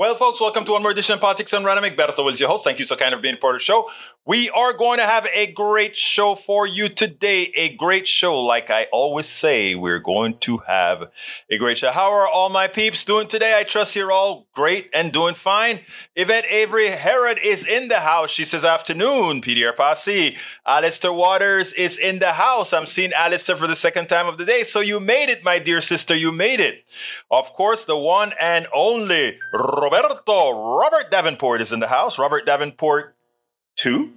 Well, folks, welcome to one more edition of Politics Done Right. Egberto Willies, your host. Thank you so kind of being part of the show. We are going to have a great show for you today. A great show. Like I always say, we're going to have a great show. How are all my peeps doing today? I trust you're all great and doing fine. Yvette Avery Herod is in the house. She says afternoon, PDR Posse. Alistair Waters is in the house. I'm seeing Alistair for the second time of the day. So you made it, my dear sister. You made it. Of course, the one and only Roberto Robert Davenport is in the house. Robert Davenport two?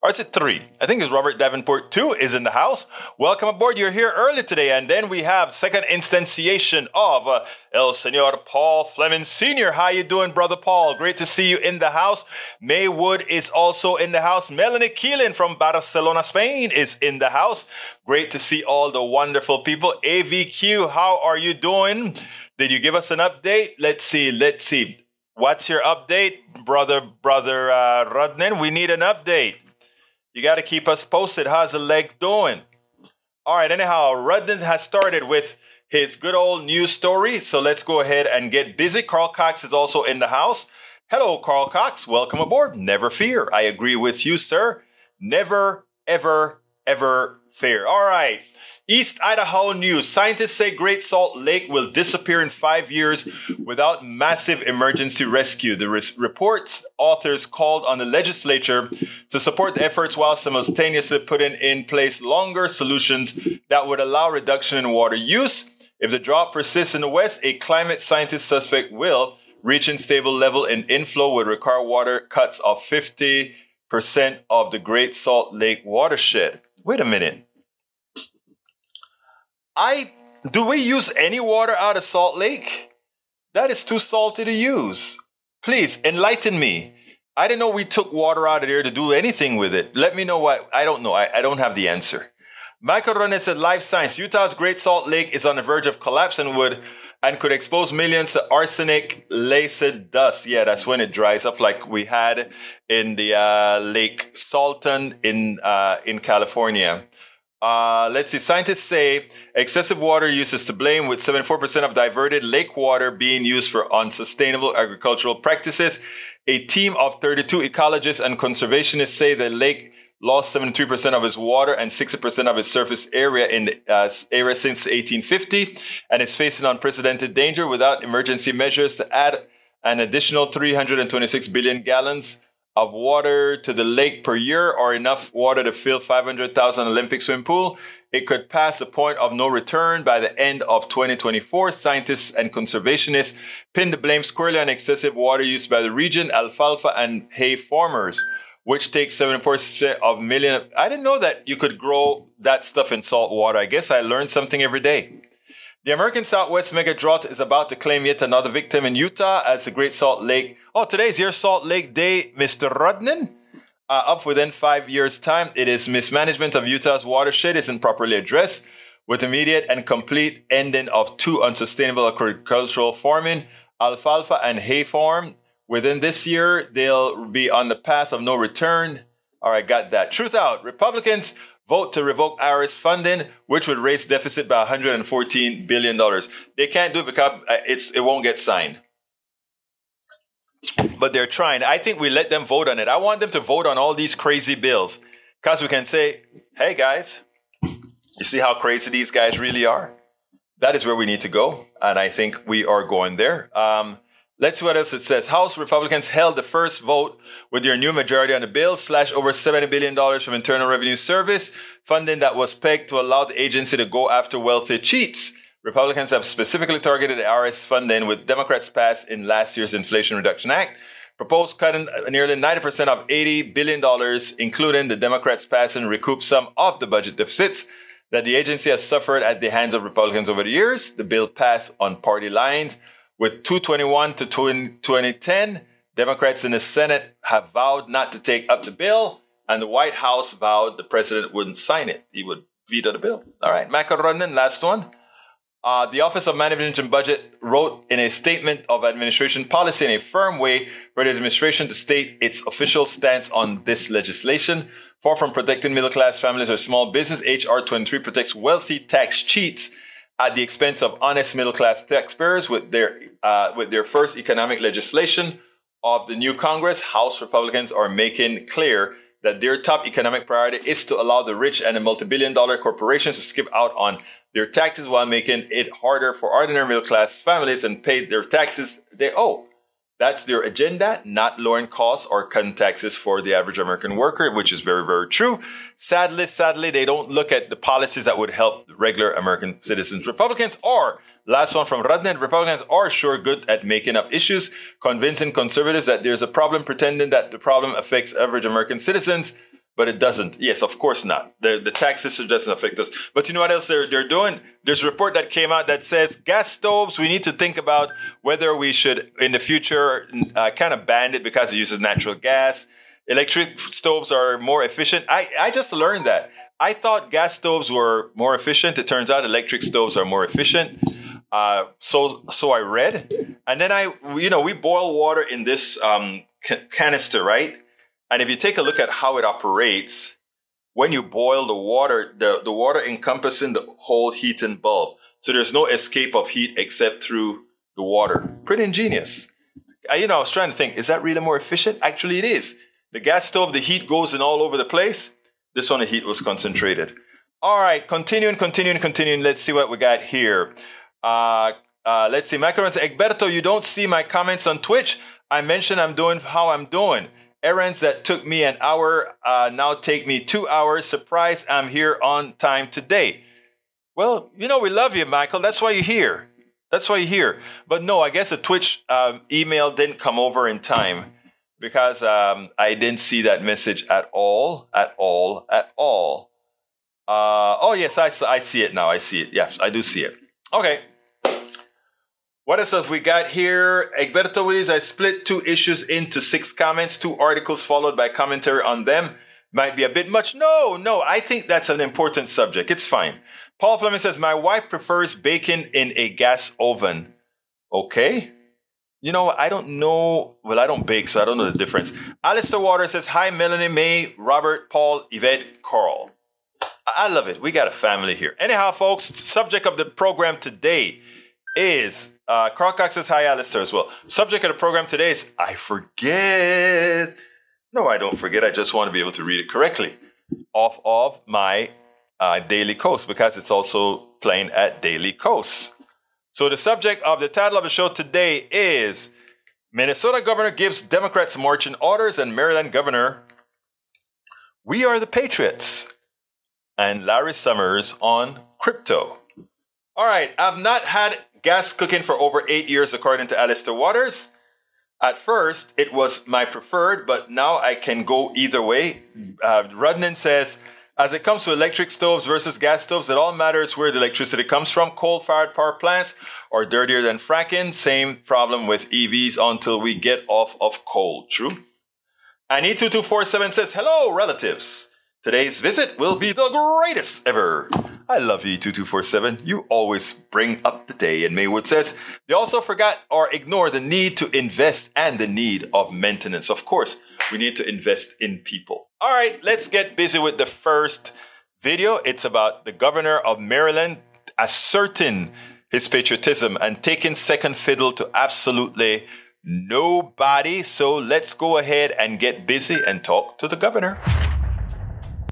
Or is it three? I think it's Robert Davenport two is in the house. Welcome aboard. You're here early today. And then we have second instantiation of uh, El Senor Paul Fleming Sr. How you doing, brother Paul? Great to see you in the house. Maywood is also in the house. Melanie Keelan from Barcelona, Spain is in the house. Great to see all the wonderful people. AVQ, how are you doing? Did you give us an update? Let's see. Let's see. What's your update, brother, brother uh? We need an update. You got to keep us posted. How's the leg doing? All right. Anyhow, Rudnin has started with his good old news story. So let's go ahead and get busy. Carl Cox is also in the house. Hello, Carl Cox. Welcome aboard. Never fear. I agree with you, sir. Never, ever, ever fear. All right. East Idaho News. Scientists say Great Salt Lake will disappear in five years without massive emergency rescue. The re- report's authors called on the legislature to support the efforts while simultaneously putting in place longer solutions that would allow reduction in water use. If the drought persists in the West, a climate scientist suspect will reach stable level and inflow would require water cuts of 50% of the Great Salt Lake watershed. Wait a minute. I do we use any water out of Salt Lake? That is too salty to use. Please enlighten me. I didn't know we took water out of there to do anything with it. Let me know what I don't know. I, I don't have the answer. Michael Ronet said Live Science. Utah's Great Salt Lake is on the verge of collapse and would and could expose millions to arsenic laced dust. Yeah, that's when it dries up like we had in the uh, Lake Salton in uh, in California. Uh, let's see. Scientists say excessive water use is to blame, with 74% of diverted lake water being used for unsustainable agricultural practices. A team of 32 ecologists and conservationists say the lake lost 73% of its water and 60% of its surface area in the uh, area since 1850 and is facing unprecedented danger without emergency measures to add an additional 326 billion gallons of water to the lake per year or enough water to fill 500,000 Olympic swim pool. It could pass the point of no return by the end of 2024. Scientists and conservationists pin the blame squarely on excessive water use by the region, alfalfa and hay farmers, which take 74% of million. I didn't know that you could grow that stuff in salt water. I guess I learned something every day. The American Southwest mega drought is about to claim yet another victim in Utah as the Great Salt Lake. Oh, today's your Salt Lake Day, Mr. Rudnin. Uh, up within five years' time, it is mismanagement of Utah's watershed isn't properly addressed, with immediate and complete ending of two unsustainable agricultural farming, alfalfa and hay farm. Within this year, they'll be on the path of no return. All right, got that. Truthout. Republicans vote to revoke IRS funding, which would raise deficit by 114 billion dollars. They can't do it because uh, it's it won't get signed. But they're trying. I think we let them vote on it. I want them to vote on all these crazy bills because we can say, "Hey guys, you see how crazy these guys really are." That is where we need to go, and I think we are going there. Um, Let's see what else it says. House Republicans held the first vote with their new majority on the bill, slash over $70 billion from Internal Revenue Service, funding that was pegged to allow the agency to go after wealthy cheats. Republicans have specifically targeted the IRS funding with Democrats passed in last year's Inflation Reduction Act, proposed cutting uh, nearly 90% of $80 billion, including the Democrats passing recoup some of the budget deficits that the agency has suffered at the hands of Republicans over the years. The bill passed on party lines with 221 to 2010, Democrats in the Senate have vowed not to take up the bill, and the White House vowed the president wouldn't sign it. He would veto the bill. All right, Michael Macaronin, last one. Uh, the Office of Management and Budget wrote in a statement of administration policy in a firm way for the administration to state its official stance on this legislation. Far from protecting middle class families or small business, HR 23 protects wealthy tax cheats at the expense of honest middle class taxpayers with their uh, with their first economic legislation of the new Congress, House Republicans are making clear that their top economic priority is to allow the rich and the multi-billion dollar corporations to skip out on their taxes while making it harder for ordinary middle class families and pay their taxes they owe. That's their agenda, not lowering costs or cutting taxes for the average American worker, which is very, very true. Sadly, sadly, they don't look at the policies that would help regular American citizens. Republicans are, last one from Rudnet, Republicans are sure good at making up issues, convincing conservatives that there's a problem, pretending that the problem affects average American citizens but it doesn't. Yes, of course not. The, the tax system doesn't affect us. But you know what else they're, they're doing? There's a report that came out that says gas stoves, we need to think about whether we should, in the future, uh, kind of ban it because it uses natural gas. Electric stoves are more efficient. I, I just learned that. I thought gas stoves were more efficient. It turns out electric stoves are more efficient. Uh, so, so I read, and then I, you know, we boil water in this um, canister, right? And if you take a look at how it operates, when you boil the water, the, the water encompassing the whole heating bulb. So there's no escape of heat except through the water. Pretty ingenious. I, you know, I was trying to think, is that really more efficient? Actually, it is. The gas stove, the heat goes in all over the place. This one, the heat was concentrated. All right, continuing, continuing, continuing. Let's see what we got here. Uh, uh, let's see. Macaron says, Egberto, you don't see my comments on Twitch. I mentioned I'm doing how I'm doing. Errands that took me an hour uh, now take me two hours. Surprise, I'm here on time today. Well, you know, we love you, Michael. That's why you're here. That's why you're here. But no, I guess the Twitch um, email didn't come over in time because um, I didn't see that message at all, at all, at all. Uh, oh, yes, I, I see it now. I see it. Yes, I do see it. Okay. What else have we got here? Egberto Willies, I split two issues into six comments, two articles followed by commentary on them. Might be a bit much. No, no, I think that's an important subject. It's fine. Paul Fleming says, My wife prefers baking in a gas oven. Okay. You know, I don't know. Well, I don't bake, so I don't know the difference. Alistair Water says, Hi, Melanie, May, Robert, Paul, Yvette, Carl. I love it. We got a family here. Anyhow, folks, subject of the program today is uh, Crocock says hi, Alistair, as well. Subject of the program today is I forget. No, I don't forget. I just want to be able to read it correctly off of my uh, Daily Kos because it's also playing at Daily Kos. So the subject of the title of the show today is Minnesota governor gives Democrats marching orders and Maryland governor We are the Patriots and Larry Summers on crypto. All right, I've not had gas cooking for over eight years, according to Alistair Waters. At first, it was my preferred, but now I can go either way. Uh, Rudnan says, as it comes to electric stoves versus gas stoves, it all matters where the electricity comes from. Coal fired power plants are dirtier than fracking. Same problem with EVs until we get off of coal. True. And E2247 says, hello, relatives. Today's visit will be the greatest ever. I love you, 2247. You always bring up the day. And Maywood says, they also forgot or ignore the need to invest and the need of maintenance. Of course, we need to invest in people. All right, let's get busy with the first video. It's about the governor of Maryland asserting his patriotism and taking second fiddle to absolutely nobody. So let's go ahead and get busy and talk to the governor.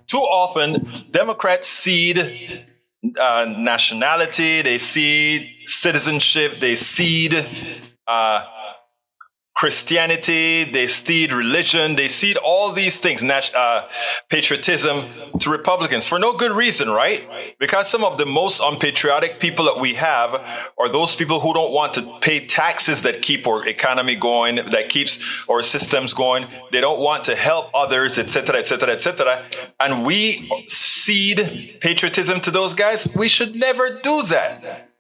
Too often, Democrats cede uh, nationality, they cede citizenship, they cede uh, Christianity, they cede religion, they cede all these things, uh, patriotism to Republicans for no good reason, right? Because some of the most unpatriotic people that we have are those people who don't want to pay taxes that keep our economy going, that keeps our systems going. They don't want to help others, etc., etc., etc. And we cede patriotism to those guys. We should never do that.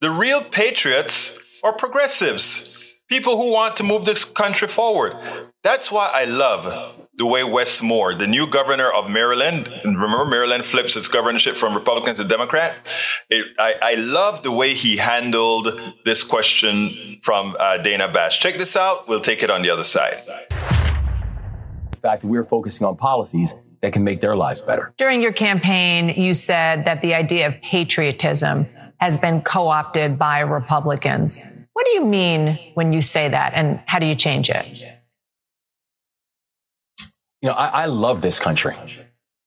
The real patriots are progressives people who want to move this country forward. That's why I love the way Wes Moore, the new governor of Maryland, and remember Maryland flips its governorship from Republican to Democrat. It, I, I, love the way he handled this question from uh, Dana Bash. Check this out. We'll take it on the other side. The fact that we're focusing on policies that can make their lives better. During your campaign, you said that the idea of patriotism has been co-opted by Republicans. What do you mean when you say that, and how do you change it? You know, I, I love this country.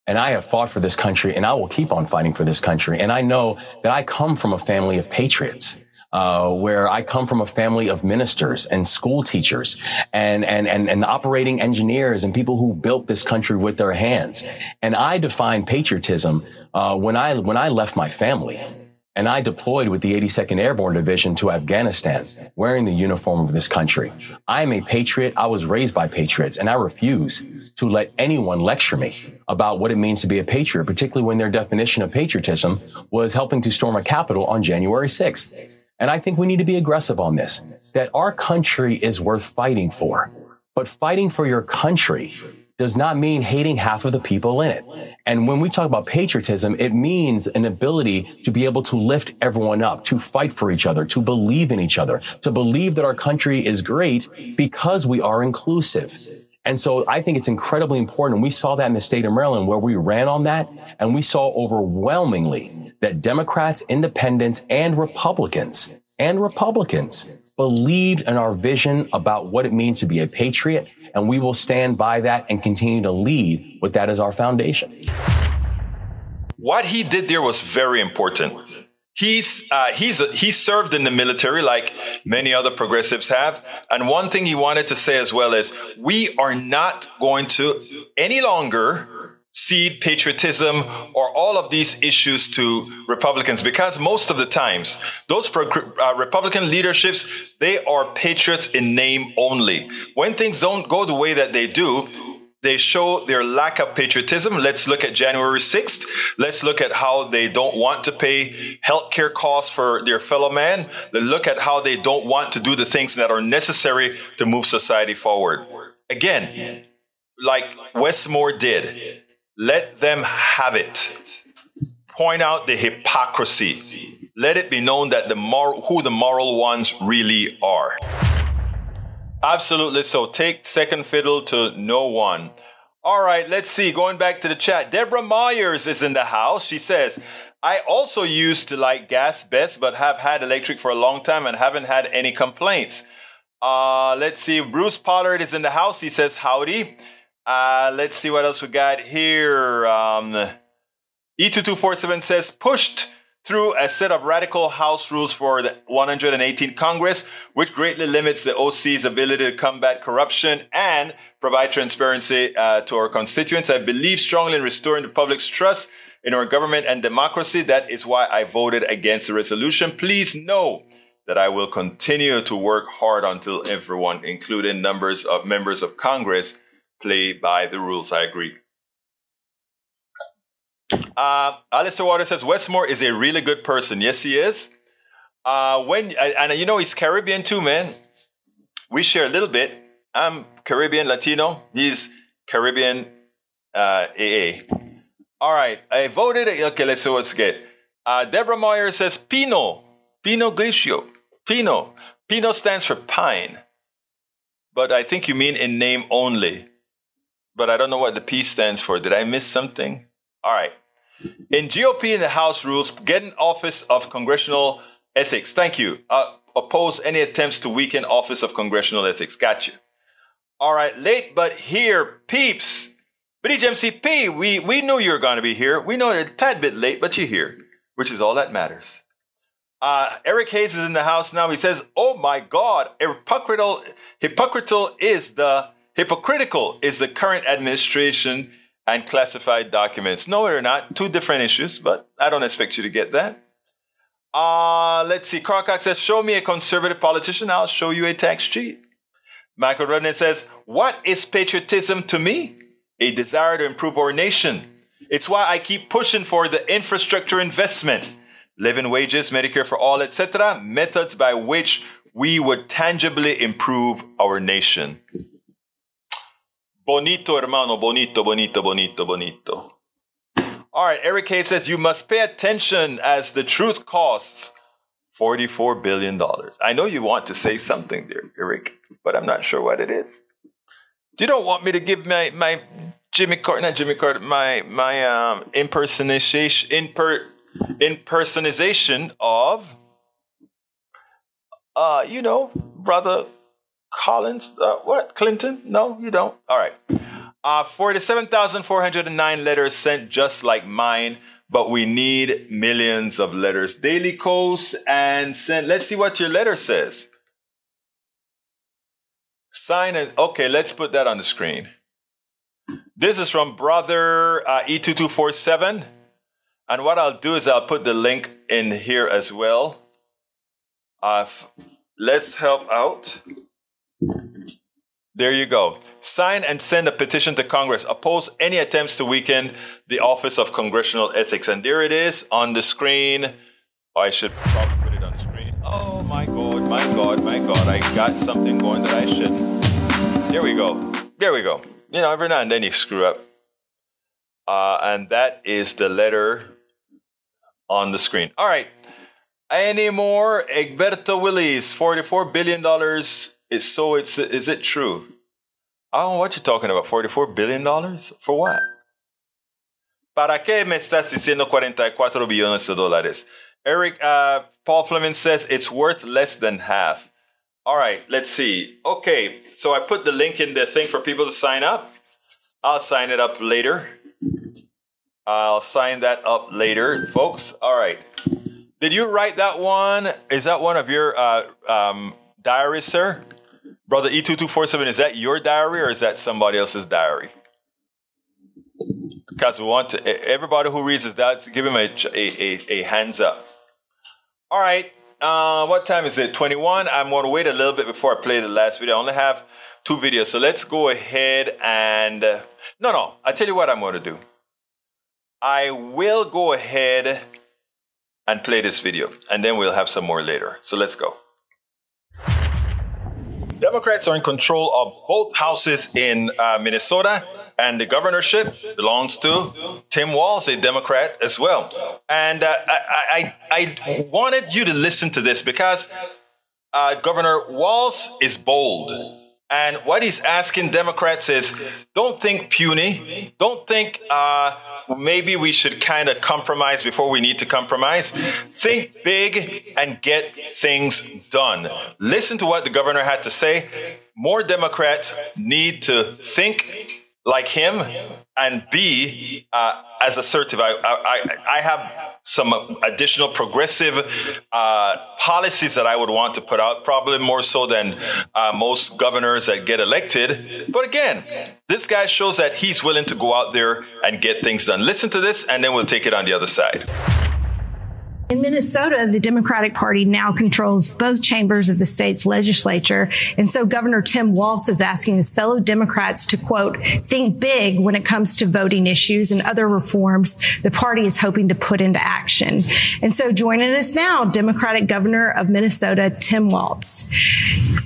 And I have fought for this country and I will keep on fighting for this country. And I know that I come from a family of patriots, uh, where I come from a family of ministers and school teachers and, and, and, and operating engineers and people who built this country with their hands. And I define patriotism, uh, when I, when I left my family and I deployed with the 82nd Airborne Division to Afghanistan wearing the uniform of this country. I am a patriot. I was raised by patriots and I refuse to let anyone lecture me about what it means to be a patriot, particularly when their definition of patriotism was helping to storm a Capitol on January 6th. And I think we need to be aggressive on this, that our country is worth fighting for. But fighting for your country does not mean hating half of the people in it. And when we talk about patriotism, it means an ability to be able to lift everyone up, to fight for each other, to believe in each other, to believe that our country is great because we are inclusive. And so I think it's incredibly important. We saw that in the state of Maryland where we ran on that and we saw overwhelmingly that Democrats, independents, and Republicans and Republicans believed in our vision about what it means to be a patriot, and we will stand by that and continue to lead with that as our foundation. What he did there was very important. He's uh, he's he served in the military like many other progressives have, and one thing he wanted to say as well is we are not going to any longer cede patriotism or all of these issues to Republicans because most of the times those pro- uh, Republican leaderships they are patriots in name only. When things don't go the way that they do, they show their lack of patriotism. Let's look at January 6th. Let's look at how they don't want to pay healthcare costs for their fellow man. Let's look at how they don't want to do the things that are necessary to move society forward. Again, like Wes Moore did, let them have it. Point out the hypocrisy. Let it be known that the moral, who the moral ones really are. Absolutely. So take second fiddle to no one. All right, let's see. Going back to the chat, Deborah Myers is in the house. She says, I also used to like gas best, but have had electric for a long time and haven't had any complaints. Uh, let's see. Bruce Pollard is in the house. He says, Howdy. Uh, let's see what else we got here. Um, E2247 says pushed through a set of radical House rules for the 118th Congress, which greatly limits the OC's ability to combat corruption and provide transparency uh, to our constituents. I believe strongly in restoring the public's trust in our government and democracy. That is why I voted against the resolution. Please know that I will continue to work hard until everyone, including numbers of members of Congress, play by the rules. I agree. Uh, Alistair Waters says Wes Moore is a really good person. Yes, he is. Uh, when and you know he's Caribbean too, man. We share a little bit. I'm Caribbean Latino. He's Caribbean uh, AA. All right, I voted. Okay, let's see what's good. Uh, Deborah Meyer says Pino, Pino Grigio, Pino. Pino stands for pine, but I think you mean in name only but I don't know what the P stands for. Did I miss something? All right. In GOP in the House rules, get an office of congressional ethics. Thank you. Uh, oppose any attempts to weaken office of congressional ethics. Got you. All right. Late but here, peeps. But HMCP, we, we knew you were going to be here. We know you're a tad bit late, but you're here, which is all that matters. Uh, Eric Hayes is in the house now. He says, Oh my God, hypocritical, hypocritical is the Hypocritical is the current administration and classified documents. No, they're not. Two different issues, but I don't expect you to get that. Uh, let's see. Carcock says, Show me a conservative politician, I'll show you a tax cheat. Michael Rudnan says, What is patriotism to me? A desire to improve our nation. It's why I keep pushing for the infrastructure investment, living wages, Medicare for all, etc., methods by which we would tangibly improve our nation. Bonito, hermano, bonito, bonito, bonito, bonito. All right, Eric K says you must pay attention as the truth costs $44 billion. I know you want to say something there, Eric, but I'm not sure what it is. You don't want me to give my, my Jimmy Carter, not Jimmy Carter, my, my um, impersonation, imper, impersonation of uh, you know, brother Collins, uh, what Clinton? No, you don't. All right. Uh, 47,409 letters sent just like mine, but we need millions of letters. Daily Kos and send. Let's see what your letter says. Sign it. Okay, let's put that on the screen. This is from brother uh, E2247. And what I'll do is I'll put the link in here as well. Uh, let's help out. There you go. Sign and send a petition to Congress. Oppose any attempts to weaken the Office of Congressional Ethics. And there it is on the screen. Oh, I should probably put it on the screen. Oh my God, my God, my God. I got something going that I shouldn't. There we go. There we go. You know, every now and then you screw up. Uh, and that is the letter on the screen. All right. Any more? Egberto Willies, $44 billion is so it's is it true? I don't know what you're talking about. $44 billion? For what? ¿Para qué me estás diciendo 44 billones de dólares? Eric, uh, Paul Fleming says it's worth less than half. All right, let's see. Okay, so I put the link in the thing for people to sign up. I'll sign it up later. I'll sign that up later, folks. All right. Did you write that one? Is that one of your uh, um, diaries, sir? Brother E2247, is that your diary or is that somebody else's diary? Because we want to, everybody who reads this, give him a, a, a, a hands up. All right. Uh, what time is it? 21. I'm going to wait a little bit before I play the last video. I only have two videos. So let's go ahead and, uh, no, no. i tell you what I'm going to do. I will go ahead and play this video, and then we'll have some more later. So let's go. Democrats are in control of both houses in uh, Minnesota, and the governorship belongs to Tim Walz, a Democrat as well. And uh, I, I, I, wanted you to listen to this because uh, Governor Walz is bold. And what he's asking Democrats is don't think puny, don't think uh, maybe we should kind of compromise before we need to compromise. Think big and get things done. Listen to what the governor had to say. More Democrats need to think like him and be uh, as assertive. I, I, I have some additional progressive uh, policies that I would want to put out, probably more so than uh, most governors that get elected. But again, this guy shows that he's willing to go out there and get things done. Listen to this, and then we'll take it on the other side. In Minnesota, the Democratic Party now controls both chambers of the state's legislature. And so Governor Tim Walz is asking his fellow Democrats to quote, think big when it comes to voting issues and other reforms the party is hoping to put into action. And so joining us now, Democratic Governor of Minnesota, Tim Walz.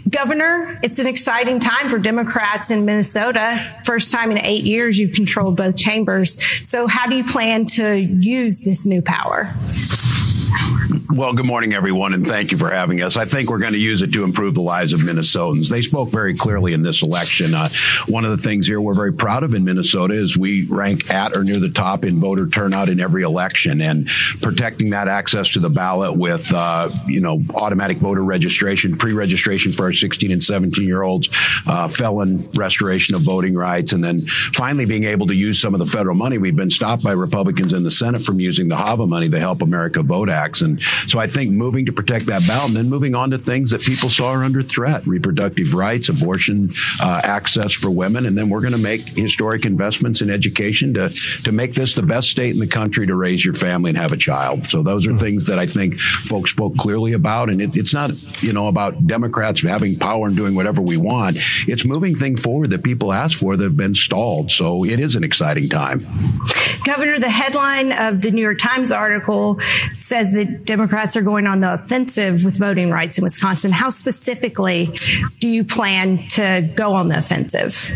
Governor, it's an exciting time for Democrats in Minnesota. First time in eight years you've controlled both chambers. So how do you plan to use this new power? Well, good morning, everyone, and thank you for having us. I think we're going to use it to improve the lives of Minnesotans. They spoke very clearly in this election. Uh, one of the things here we're very proud of in Minnesota is we rank at or near the top in voter turnout in every election, and protecting that access to the ballot with, uh, you know, automatic voter registration, pre-registration for our 16 and 17 year olds, uh, felon restoration of voting rights, and then finally being able to use some of the federal money. We've been stopped by Republicans in the Senate from using the HAVA money, the Help America Vote Acts, and so I think moving to protect that ballot and then moving on to things that people saw are under threat, reproductive rights, abortion, uh, access for women. And then we're going to make historic investments in education to, to make this the best state in the country to raise your family and have a child. So those are things that I think folks spoke clearly about. And it, it's not, you know, about Democrats having power and doing whatever we want. It's moving things forward that people asked for that have been stalled. So it is an exciting time. Governor, the headline of the New York Times article says Democrats Democrats are going on the offensive with voting rights in Wisconsin. How specifically do you plan to go on the offensive?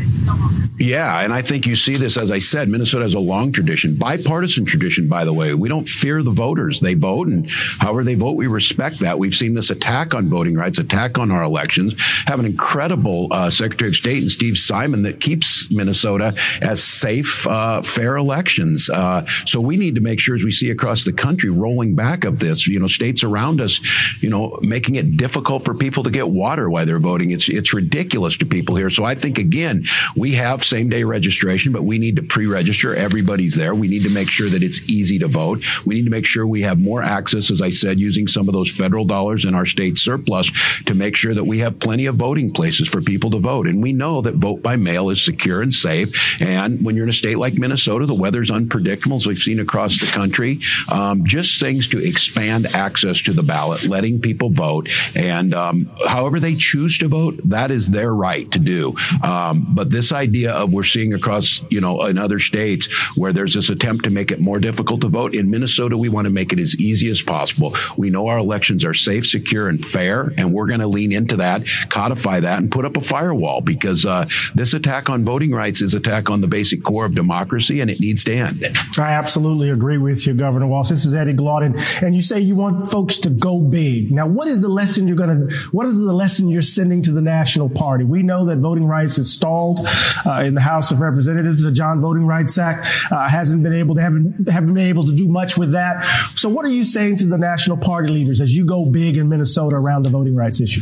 Yeah, and I think you see this, as I said, Minnesota has a long tradition, bipartisan tradition, by the way. We don't fear the voters. They vote, and however they vote, we respect that. We've seen this attack on voting rights, attack on our elections, have an incredible uh, Secretary of State and Steve Simon that keeps Minnesota as safe, uh, fair elections. Uh, so we need to make sure, as we see across the country, rolling back of this. You know, states around us, you know, making it difficult for people to get water while they're voting. It's it's ridiculous to people here. So I think again, we have same day registration, but we need to pre-register. Everybody's there. We need to make sure that it's easy to vote. We need to make sure we have more access, as I said, using some of those federal dollars in our state surplus to make sure that we have plenty of voting places for people to vote. And we know that vote by mail is secure and safe. And when you're in a state like Minnesota, the weather's unpredictable, as we've seen across the country. Um, just things to expand access to the ballot, letting people vote, and um, however they choose to vote, that is their right to do. Um, but this idea of we're seeing across, you know, in other states where there's this attempt to make it more difficult to vote in Minnesota, we want to make it as easy as possible. We know our elections are safe, secure, and fair, and we're going to lean into that, codify that, and put up a firewall because uh, this attack on voting rights is attack on the basic core of democracy, and it needs to end. I absolutely agree with you, Governor Walz. This is Eddie Glaude, and you say you want folks to go big. Now, what is the lesson you're going to? What is the lesson you're sending to the National Party? We know that voting rights is stalled uh, in the House of Representatives. The John Voting Rights Act uh, hasn't been able to haven't haven't been able to do much with that. So, what are you saying to the National Party leaders as you go big in Minnesota around the voting rights issue?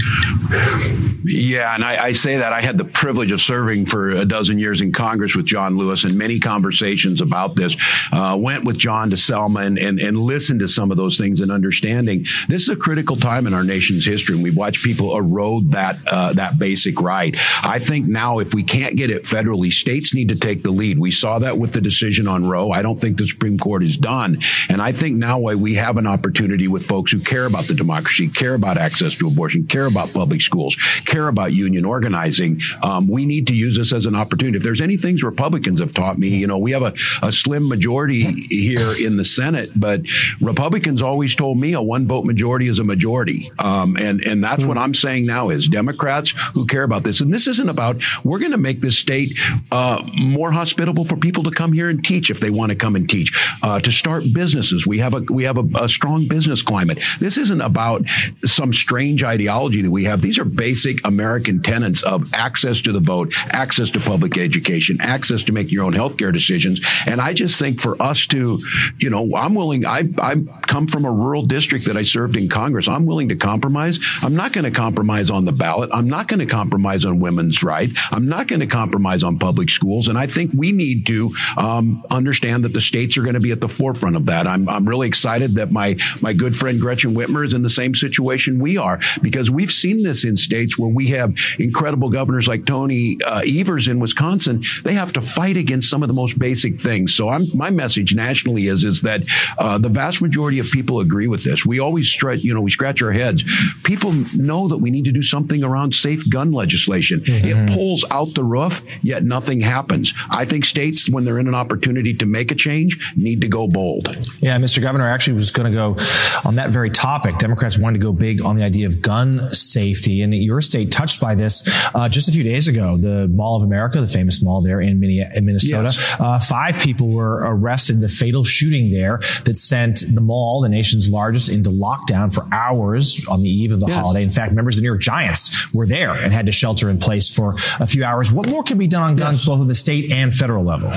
Yeah, and I, I say that I had the privilege of serving for a dozen years in Congress with John Lewis and many conversations about this. Uh, went with John to Selma and, and, and listened to some of those things and understanding this is a critical time in our nation's history. And we've watched people erode that uh, that basic right. I think now if we can't get it federally, states need to take the lead. We saw that with the decision on Roe. I don't think the Supreme Court is done. And I think now we have an opportunity with folks who care about the democracy, care about access to abortion, care about public schools, care about union organizing. Um, we need to use this as an opportunity. If there's any things Republicans have taught me, you know, we have a, a slim majority here in the Senate, but Republicans always told me a one vote majority is a majority. Um, and, and that's mm. what I'm saying now is Democrats who care about this. And this isn't about, we're going to make this state uh, more hospitable for people to come here and teach if they want to come and teach, uh, to start businesses. We have a, we have a, a strong business climate. This isn't about some strange ideology that we have. These are basic American tenets of access to the vote, access to public education, access to make your own healthcare decisions. And I just think for us to, you know, I'm willing, I, I come from a rural district that I served in Congress. I'm willing to compromise. I'm not going to compromise on the ballot. I'm not going to compromise on women's rights. I'm not going to compromise on public schools. And I think we need to um, understand that the states are going to be at the forefront of that. I'm, I'm really excited that my, my good friend Gretchen Whitmer is in the same situation we are because we've seen this in states where we have incredible governors like Tony uh, Evers in Wisconsin. They have to fight against some of the most basic things. So I'm, my message nationally is, is that uh, the vast majority of people agree with this. We always stretch, you know, we scratch our heads. People know that we need to do something around safe gun legislation. Mm-hmm. It pulls out the roof, yet nothing happens. I think states, when they're in an opportunity to make a change, need to go bold. Yeah, Mr. Governor, actually was going to go on that very topic. Democrats wanted to go big on the idea of gun safety, and your state touched by this uh, just a few days ago. The Mall of America, the famous mall there in Minnesota, yes. uh, five people were arrested in the fatal shooting there that sent the mall, the nation's largest, into lockdown for hours on the eve of the yes. holiday. In fact, members of the New York Giants were there and had to shelter in place for a few hours. What more can be done on guns, yes. both at the state and federal level?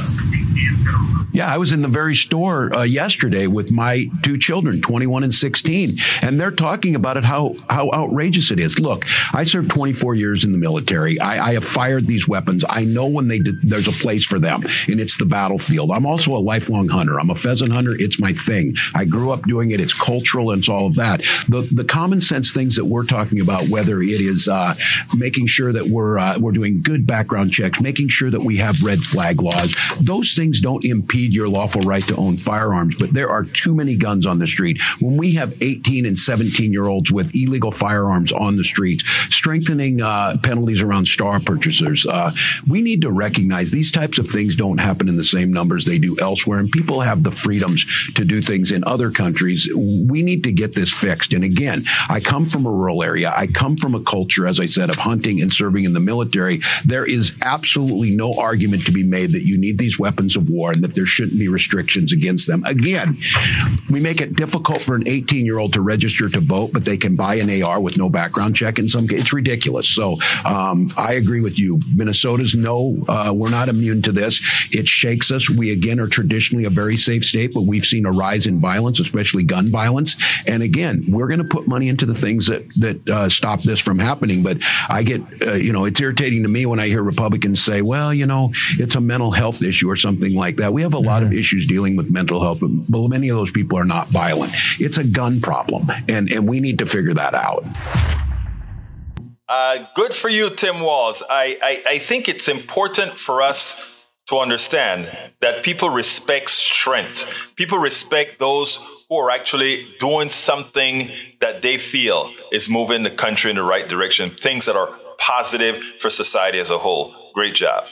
Yeah, I was in the very store uh, yesterday with my two children, 21 and 16, and they're talking about it, how, how outrageous it is. Look, I served 24 years in the military. I, I have fired these weapons. I know when they did, there's a place for them, and it's the battlefield. I'm also a lifelong hunter. I'm a pheasant hunter. It's my thing. I grew up doing it. It's cultural and it's all of that. The, the common sense things that we're talking about, whether it is uh, making sure that we're uh, we're doing good background checks, making sure that we have red flag laws, those things don't impede your lawful right to own firearms. But there are too many guns on the street. When we have 18 and 17 year olds with illegal firearms on the streets, strengthening uh, penalties around star purchasers, uh, we need to recognize these types of things don't happen in the same numbers they do elsewhere, and people have the freedoms to do things in other countries. We need to get this fixed. And again, I come from a rural area. I come from a culture, as I said, of hunting and serving in the military. There is absolutely no argument to be made that you need these weapons of war and that there shouldn't be restrictions against them. Again, we make it difficult for an 18 year old to register to vote, but they can buy an AR with no background check in some cases. It's ridiculous. So um, I agree with you. Minnesota's no, uh, we're not immune to this. It shakes us. We again are traditionally a very safe state, but we've seen a rise in violence, especially especially gun violence. And again, we're going to put money into the things that that uh, stop this from happening. But I get, uh, you know, it's irritating to me when I hear Republicans say, "Well, you know, it's a mental health issue or something like that." We have a lot of mm-hmm. issues dealing with mental health, but many of those people are not violent. It's a gun problem, and and we need to figure that out. Uh, good for you, Tim Walz. I, I, I think it's important for us to understand that people respect strength. People respect those who are actually doing something that they feel is moving the country in the right direction, things that are positive for society as a whole. Great job.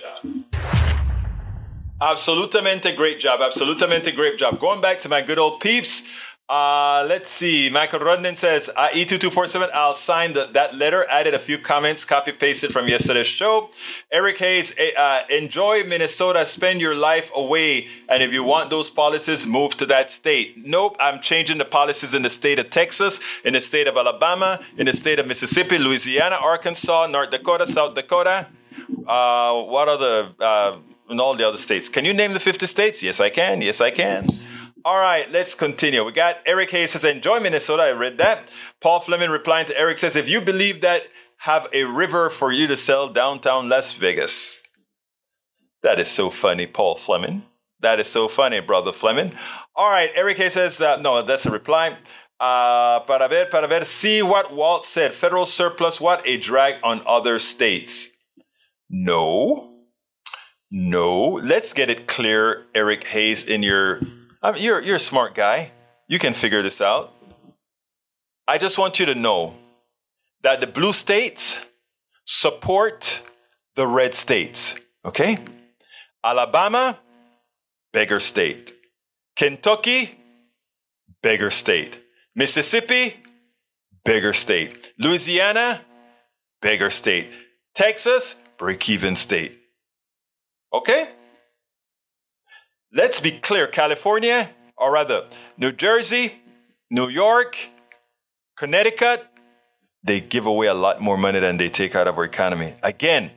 Absolutamente great job. Absolutamente great job. Going back to my good old peeps. Uh, let's see. Michael Rudnin says, uh, E2247, I'll sign the, that letter. Added a few comments, copy pasted from yesterday's show. Eric Hayes, uh, enjoy Minnesota, spend your life away. And if you want those policies, move to that state. Nope, I'm changing the policies in the state of Texas, in the state of Alabama, in the state of Mississippi, Louisiana, Arkansas, North Dakota, South Dakota. Uh, what other, uh, in all the other states. Can you name the 50 states? Yes, I can. Yes, I can. All right, let's continue. We got Eric Hayes says, enjoy Minnesota. I read that. Paul Fleming replying to Eric says, if you believe that, have a river for you to sell downtown Las Vegas. That is so funny, Paul Fleming. That is so funny, brother Fleming. All right, Eric Hayes says, uh, no, that's a reply. Uh, para ver, para ver, see what Walt said. Federal surplus, what a drag on other states. No. No. Let's get it clear, Eric Hayes, in your I mean, you're, you're a smart guy. You can figure this out. I just want you to know that the blue states support the red states. Okay? Alabama, beggar state. Kentucky, beggar state. Mississippi, beggar state. Louisiana, beggar state. Texas, break even state. Okay? Let's be clear California, or rather, New Jersey, New York, Connecticut, they give away a lot more money than they take out of our economy. Again,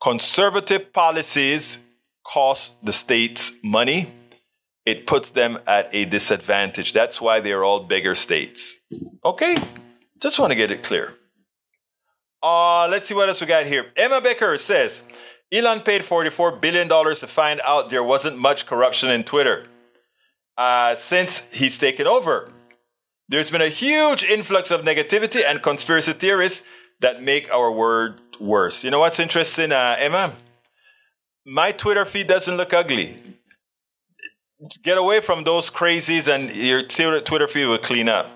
conservative policies cost the states money. It puts them at a disadvantage. That's why they're all bigger states. Okay? Just want to get it clear. Uh, let's see what else we got here. Emma Becker says, Elon paid $44 billion to find out there wasn't much corruption in Twitter. Uh, since he's taken over, there's been a huge influx of negativity and conspiracy theories that make our world worse. You know what's interesting, uh, Emma? My Twitter feed doesn't look ugly. Get away from those crazies and your Twitter feed will clean up.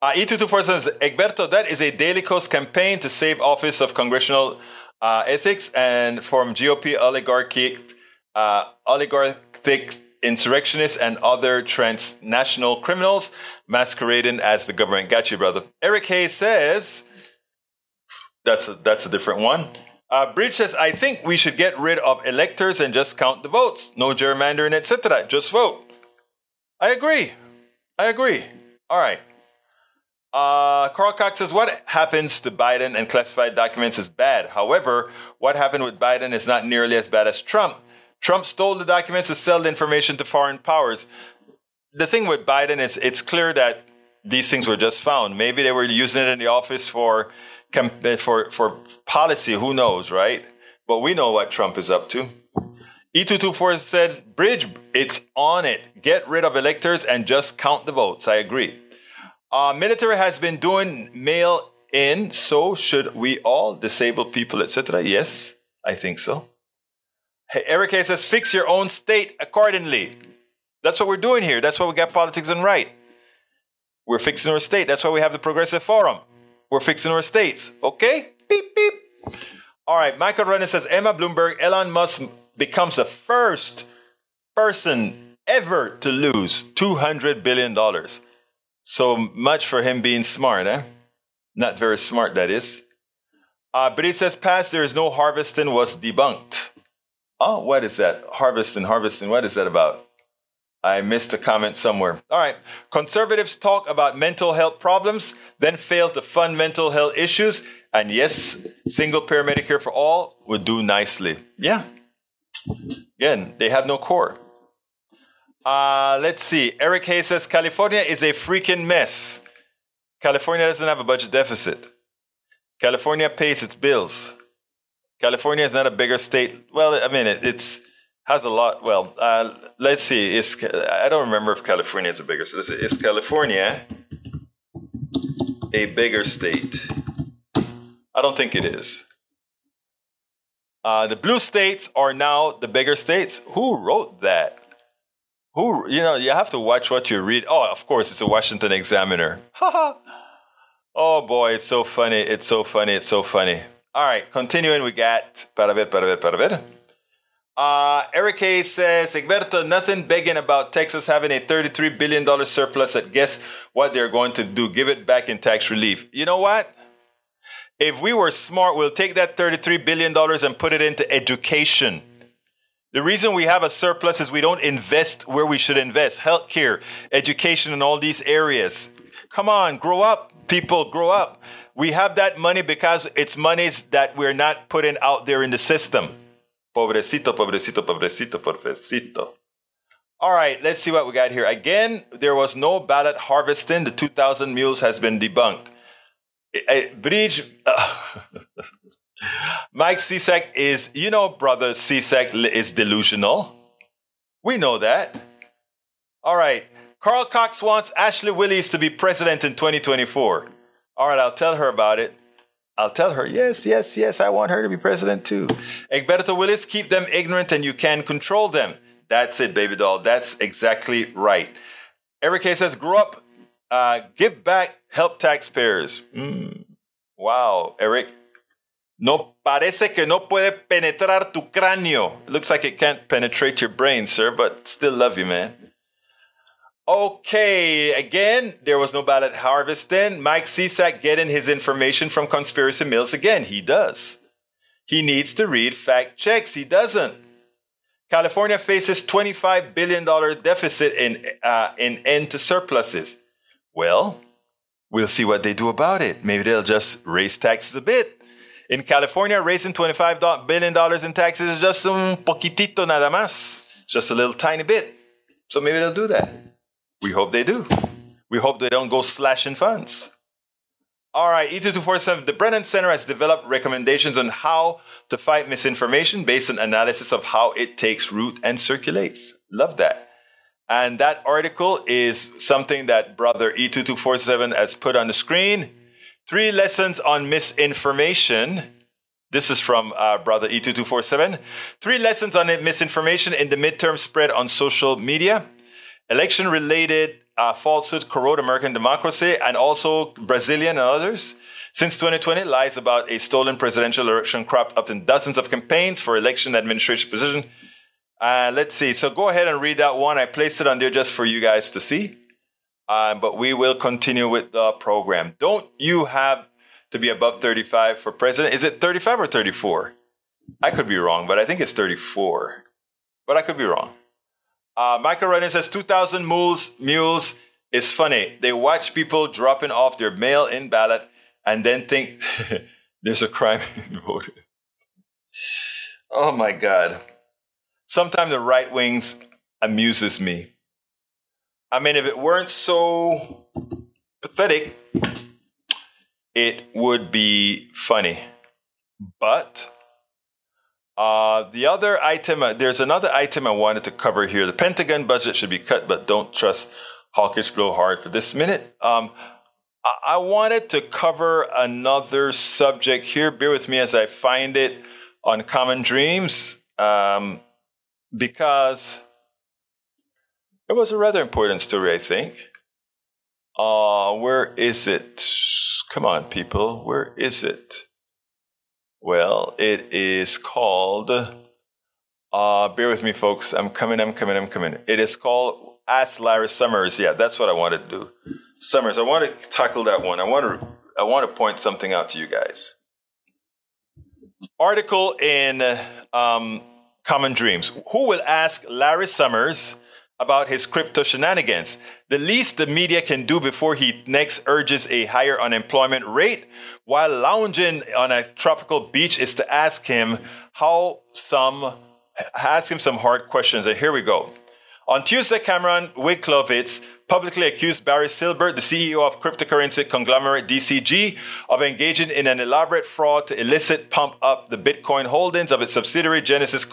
Uh, E224 says, Egberto, that is a Daily Kos campaign to save office of congressional uh, ethics and from GOP oligarchic, uh, oligarchic insurrectionists and other transnational criminals masquerading as the government. Got you, brother. Eric Hayes says that's a, that's a different one. Uh, Bridge says, I think we should get rid of electors and just count the votes. No gerrymandering, etc. Just vote. I agree. I agree. All right. Uh, Carl Cox says, What happens to Biden and classified documents is bad. However, what happened with Biden is not nearly as bad as Trump. Trump stole the documents to sell the information to foreign powers. The thing with Biden is it's clear that these things were just found. Maybe they were using it in the office for, for, for policy. Who knows, right? But we know what Trump is up to. E224 said, Bridge, it's on it. Get rid of electors and just count the votes. I agree. Uh, military has been doing mail in, so should we all, disabled people, etc.? Yes, I think so. Hey, Eric A says, fix your own state accordingly. That's what we're doing here. That's why we got Politics Done Right. We're fixing our state. That's why we have the Progressive Forum. We're fixing our states. Okay? Beep, beep. All right. Michael Renner says, Emma Bloomberg, Elon Musk becomes the first person ever to lose $200 billion. So much for him being smart, eh? Not very smart, that is. Uh, but he says, past there is no harvesting was debunked. Oh, what is that? Harvesting, harvesting, what is that about? I missed a comment somewhere. All right. Conservatives talk about mental health problems, then fail to fund mental health issues. And yes, single payer Medicare for all would do nicely. Yeah. Again, they have no core. Uh, let's see. Eric Hayes says California is a freaking mess. California doesn't have a budget deficit. California pays its bills. California is not a bigger state. Well, I mean, it, it's has a lot. Well, uh, let's see. Is I don't remember if California is a bigger state. Is California a bigger state? I don't think it is. Uh, the blue states are now the bigger states. Who wrote that? Who, you know, you have to watch what you read. Oh, of course, it's a Washington Examiner. oh boy, it's so funny. It's so funny. It's so funny. All right, continuing, we got para ver, para ver, para ver. Uh, Eric A says, Egberto, nothing begging about Texas having a $33 billion surplus. And guess what they're going to do? Give it back in tax relief. You know what? If we were smart, we'll take that $33 billion and put it into education. The reason we have a surplus is we don't invest where we should invest healthcare, education, and all these areas. Come on, grow up, people, grow up. We have that money because it's monies that we're not putting out there in the system. Pobrecito, pobrecito, pobrecito, pobrecito. All right, let's see what we got here. Again, there was no ballot harvesting. The 2,000 mules has been debunked. Bridge. Uh, Mike Cisak is, you know, brother Cisak is delusional. We know that. All right. Carl Cox wants Ashley Willis to be president in 2024. All right, I'll tell her about it. I'll tell her, yes, yes, yes, I want her to be president too. Egberto Willies, keep them ignorant and you can control them. That's it, baby doll. That's exactly right. Eric K says, grow up, uh, give back, help taxpayers. Mm. Wow, Eric. No parece que no puede penetrar tu cráneo. Looks like it can't penetrate your brain, sir, but still love you, man. Okay, again, there was no ballot harvest then. Mike Cisak getting his information from Conspiracy Mills again. He does. He needs to read fact checks. He doesn't. California faces $25 billion deficit in, uh, in end to surpluses. Well, we'll see what they do about it. Maybe they'll just raise taxes a bit. In California, raising $25 billion in taxes is just un poquitito nada más. Just a little tiny bit. So maybe they'll do that. We hope they do. We hope they don't go slashing funds. All right, E2247, the Brennan Center has developed recommendations on how to fight misinformation based on analysis of how it takes root and circulates. Love that. And that article is something that brother E2247 has put on the screen. Three lessons on misinformation. This is from uh, brother E2247. Three lessons on misinformation in the midterm spread on social media. Election related uh, falsehood corrode American democracy and also Brazilian and others. Since 2020, lies about a stolen presidential election cropped up in dozens of campaigns for election administration position. Uh, let's see. So go ahead and read that one. I placed it on there just for you guys to see. Uh, but we will continue with the program. Don't you have to be above 35 for president? Is it 35 or 34? I could be wrong, but I think it's 34. But I could be wrong. Uh, Michael Running says 2,000 mules, mules is funny. They watch people dropping off their mail in ballot and then think there's a crime involved. Oh my God. Sometimes the right wings amuses me. I mean, if it weren't so pathetic, it would be funny. But uh, the other item, uh, there's another item I wanted to cover here. The Pentagon budget should be cut, but don't trust hawkish blowhard for this minute. Um, I-, I wanted to cover another subject here. Bear with me as I find it on Common Dreams, um, because it was a rather important story, I think. Uh, where is it? Come on, people. Where is it? Well, it is called, uh, bear with me, folks. I'm coming, I'm coming, I'm coming. It is called Ask Larry Summers. Yeah, that's what I want to do. Summers, I want to tackle that one. I want to, I want to point something out to you guys. Article in um, Common Dreams. Who will ask Larry Summers about his crypto shenanigans? The least the media can do before he next urges a higher unemployment rate while lounging on a tropical beach is to ask him how some ask him some hard questions. And here we go. On Tuesday, Cameron Winklevoss publicly accused Barry Silbert, the CEO of cryptocurrency conglomerate DCG, of engaging in an elaborate fraud to illicit pump up the Bitcoin holdings of its subsidiary Genesis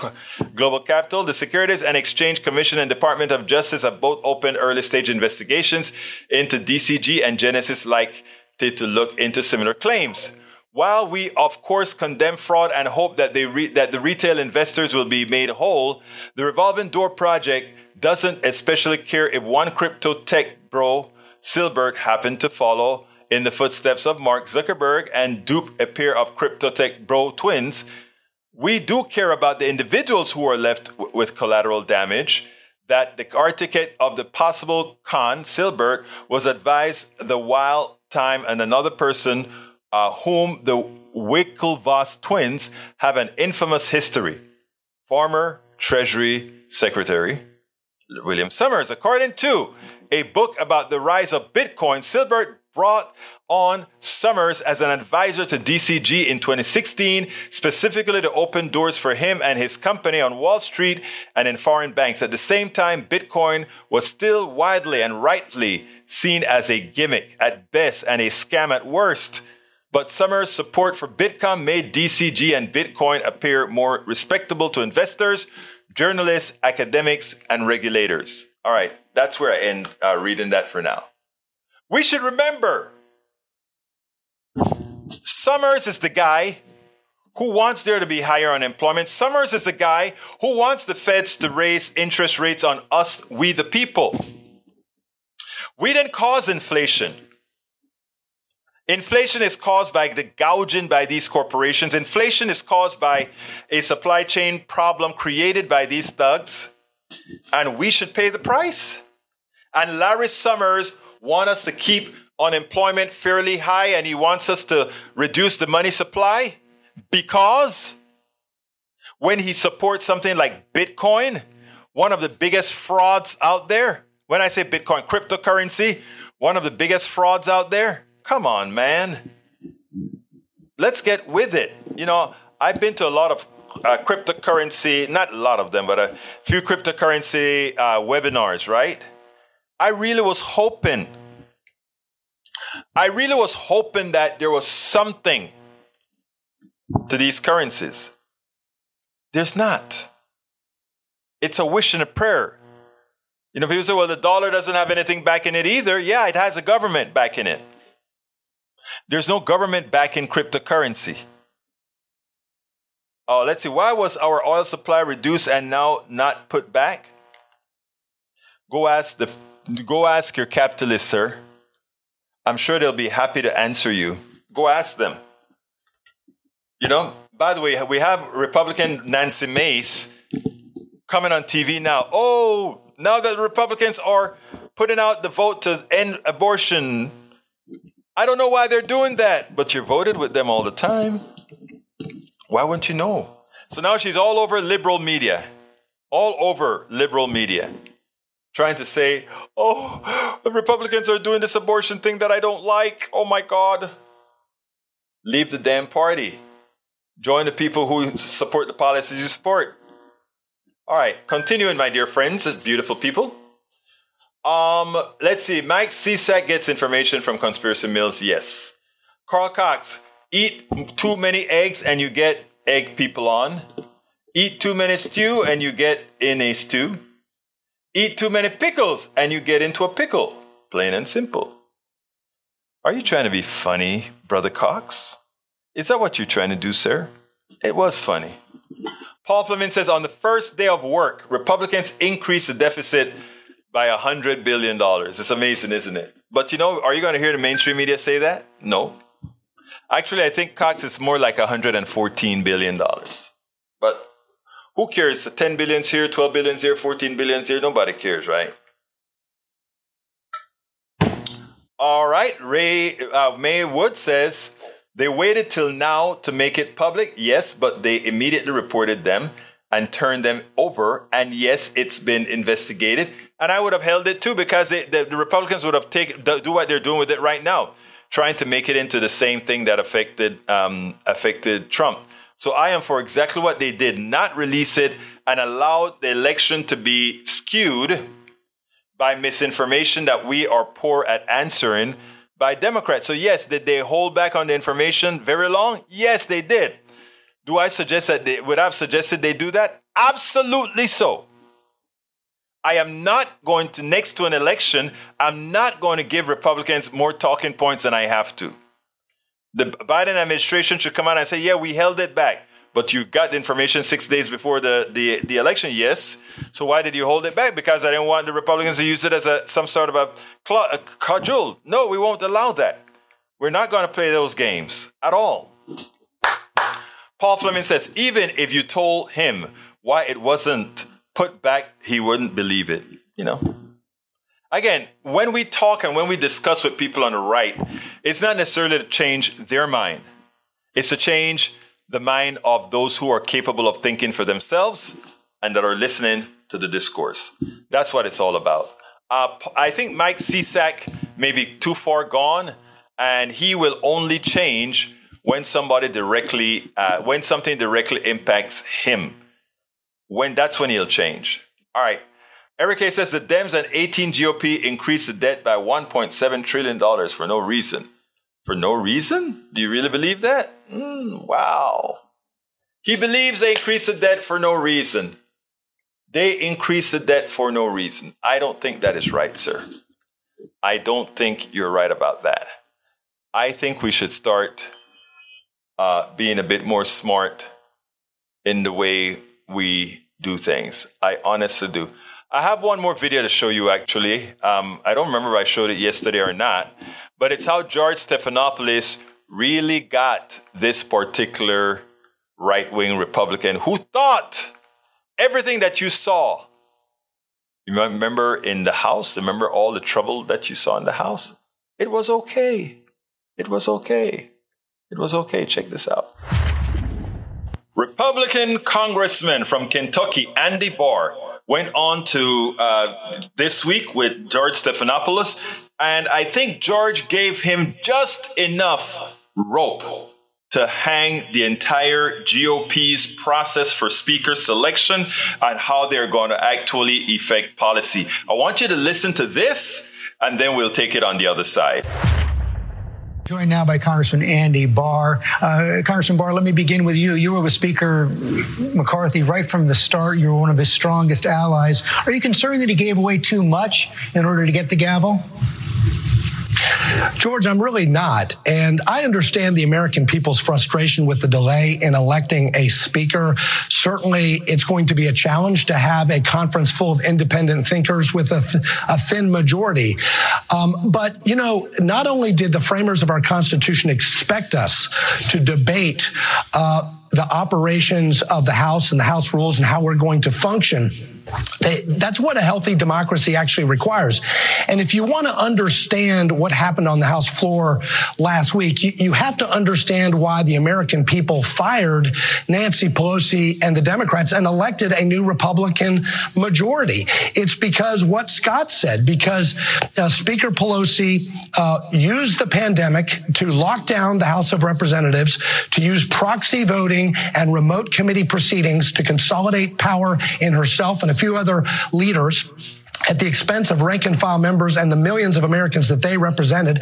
Global Capital. The Securities and Exchange Commission and Department of Justice have both opened early stage investigations into DCG and Genesis like to look into similar claims. While we, of course, condemn fraud and hope that, they re- that the retail investors will be made whole, the Revolving Door Project doesn't especially care if one crypto tech bro, Silbert, happened to follow in the footsteps of Mark Zuckerberg and dupe a pair of crypto tech bro twins. We do care about the individuals who are left w- with collateral damage. That the architect of the possible con, Silbert, was advised the while time and another person uh, whom the Winklevoss twins have an infamous history. Former Treasury Secretary William Summers. According to a book about the rise of Bitcoin, Silbert brought on Summers as an advisor to DCG in 2016, specifically to open doors for him and his company on Wall Street and in foreign banks. At the same time, Bitcoin was still widely and rightly seen as a gimmick at best and a scam at worst. But Summers' support for Bitcoin made DCG and Bitcoin appear more respectable to investors journalists, academics, and regulators. All right, that's where I end uh, reading that for now. We should remember Summers is the guy who wants there to be higher unemployment. Summers is the guy who wants the feds to raise interest rates on us, we the people. We didn't cause inflation. Inflation is caused by the gouging by these corporations. Inflation is caused by a supply chain problem created by these thugs, and we should pay the price. And Larry Summers wants us to keep unemployment fairly high, and he wants us to reduce the money supply because when he supports something like Bitcoin, one of the biggest frauds out there, when I say Bitcoin cryptocurrency, one of the biggest frauds out there, Come on, man. Let's get with it. You know, I've been to a lot of uh, cryptocurrency, not a lot of them, but a few cryptocurrency uh, webinars, right? I really was hoping, I really was hoping that there was something to these currencies. There's not. It's a wish and a prayer. You know, people say, well, the dollar doesn't have anything back in it either. Yeah, it has a government back in it. There's no government backing cryptocurrency. Oh, let's see. Why was our oil supply reduced and now not put back? Go ask the go ask your capitalist, sir. I'm sure they'll be happy to answer you. Go ask them. You know, by the way, we have Republican Nancy Mace coming on TV now. Oh, now that Republicans are putting out the vote to end abortion I don't know why they're doing that, but you voted with them all the time. Why wouldn't you know? So now she's all over liberal media, all over liberal media, trying to say, oh, the Republicans are doing this abortion thing that I don't like. Oh my God. Leave the damn party. Join the people who support the policies you support. All right, continuing, my dear friends, beautiful people. Um, let's see. Mike Cisak gets information from Conspiracy Mills. Yes. Carl Cox, eat too many eggs and you get egg people on. Eat too many stew and you get in a stew. Eat too many pickles and you get into a pickle. Plain and simple. Are you trying to be funny, Brother Cox? Is that what you're trying to do, sir? It was funny. Paul Fleming says on the first day of work, Republicans increase the deficit by a hundred billion dollars. It's amazing, isn't it? But you know, are you going to hear the mainstream media say that? No. Actually, I think Cox is more like 114 billion dollars. But who cares? 10 billions here, 12 billions here, 14 billions here. Nobody cares, right? All right. Ray uh, Maywood says they waited till now to make it public. Yes, but they immediately reported them and turned them over. And yes, it's been investigated and I would have held it too because they, the, the, Republicans would have taken do what they're doing with it right now, trying to make it into the same thing that affected um, affected Trump. So I am for exactly what they did, not release it and allow the election to be skewed by misinformation that we are poor at answering by Democrats. So yes, did they hold back on the information very long? Yes, they did. Do I suggest that they would have suggested they do that? Absolutely so. I am not going to, next to an election, I'm not going to give Republicans more talking points than I have to. The Biden administration should come out and say, yeah, we held it back. But you got the information six days before the, the, the election, yes. So why did you hold it back? Because I didn't want the Republicans to use it as a, some sort of a, a cudgel. No, we won't allow that. We're not going to play those games at all. Paul Fleming says, even if you told him why it wasn't put back, he wouldn't believe it. You know. Again, when we talk and when we discuss with people on the right, it's not necessarily to change their mind. It's to change the mind of those who are capable of thinking for themselves and that are listening to the discourse. That's what it's all about. Uh, I think Mike Cisak may be too far gone, and he will only change when somebody directly, uh, when something directly impacts him. When that's when he'll change. All right. Eric A says the Dems and 18 GOP increased the debt by 1.7 trillion dollars for no reason. For no reason? Do you really believe that? Mm, wow. He believes they increased the debt for no reason. They increased the debt for no reason. I don't think that is right, sir. I don't think you're right about that. I think we should start uh, being a bit more smart in the way we do things. I honestly do. I have one more video to show you actually. Um, I don't remember if I showed it yesterday or not, but it's how George Stephanopoulos really got this particular right wing Republican who thought everything that you saw. You remember in the House? Remember all the trouble that you saw in the House? It was okay. It was okay. It was okay. Check this out. Republican Congressman from Kentucky, Andy Barr, went on to uh, this week with George Stephanopoulos, and I think George gave him just enough rope to hang the entire GOP's process for speaker selection and how they're going to actually effect policy. I want you to listen to this, and then we'll take it on the other side. Joined now by Congressman Andy Barr. Uh, Congressman Barr, let me begin with you. You were with Speaker McCarthy right from the start. You were one of his strongest allies. Are you concerned that he gave away too much in order to get the gavel? George, I'm really not. And I understand the American people's frustration with the delay in electing a speaker. Certainly, it's going to be a challenge to have a conference full of independent thinkers with a, th- a thin majority. Um, but, you know, not only did the framers of our Constitution expect us to debate uh, the operations of the House and the House rules and how we're going to function, that's what a healthy democracy actually requires. And if you want to understand what happened on the House floor last week, you, you, have to understand why the American people fired Nancy Pelosi and the Democrats and elected a new Republican majority. It's because what Scott said, because uh, Speaker Pelosi uh, used the pandemic to lock down the House of Representatives, to use proxy voting and remote committee proceedings to consolidate power in herself and a few other leaders at the expense of rank and file members and the millions of Americans that they represented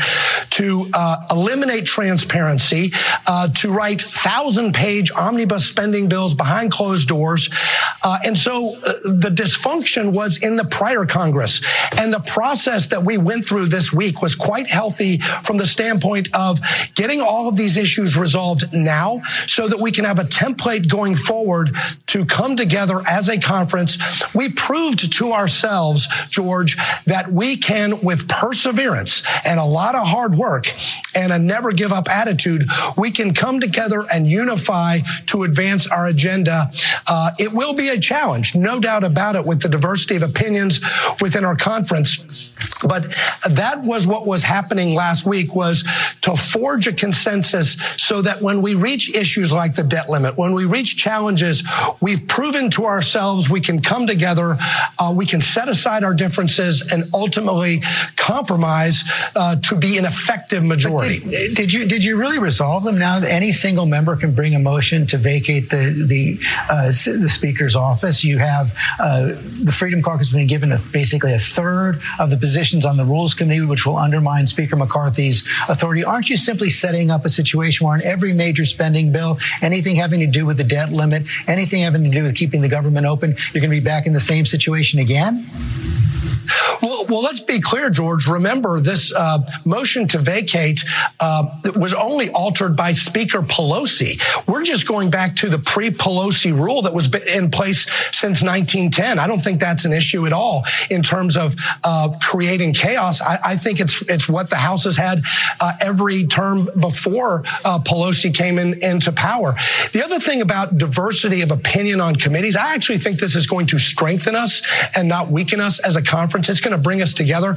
to uh, eliminate transparency, uh, to write thousand page omnibus spending bills behind closed doors. Uh, and so uh, the dysfunction was in the prior Congress. And the process that we went through this week was quite healthy from the standpoint of getting all of these issues resolved now so that we can have a template going forward to come together as a conference. We proved to ourselves George, that we can, with perseverance and a lot of hard work and a never give up attitude, we can come together and unify to advance our agenda. Uh, it will be a challenge, no doubt about it, with the diversity of opinions within our conference. But that was what was happening last week was to forge a consensus so that when we reach issues like the debt limit, when we reach challenges, we've proven to ourselves we can come together, uh, we can set aside our differences and ultimately compromise uh, to be an effective majority. Did, did, you did you really resolve them now? Any single member can bring a motion to vacate the the uh, the speaker's office. You have uh, the Freedom Caucus being given a, basically a third of the positions on the Rules Committee, which will undermine Speaker McCarthy's authority. Aren't you simply setting up a situation where on every major spending bill, anything having to do with the debt limit, anything having to do with keeping the government open, you're going to be back in the same situation again? Well, well, let's be clear, George. Remember, this uh, motion to vacate uh, was only altered by Speaker Pelosi. We're just going back to the pre-Pelosi rule that was in place since 1910. I don't think that's an issue at all in terms of uh, creating chaos. I, I, think it's it's what the House has had uh, every term before uh, Pelosi came in, into power. The other thing about diversity of opinion on committees, I actually think this is going to strengthen us and not weaken us as a conference. It's going to bring us together.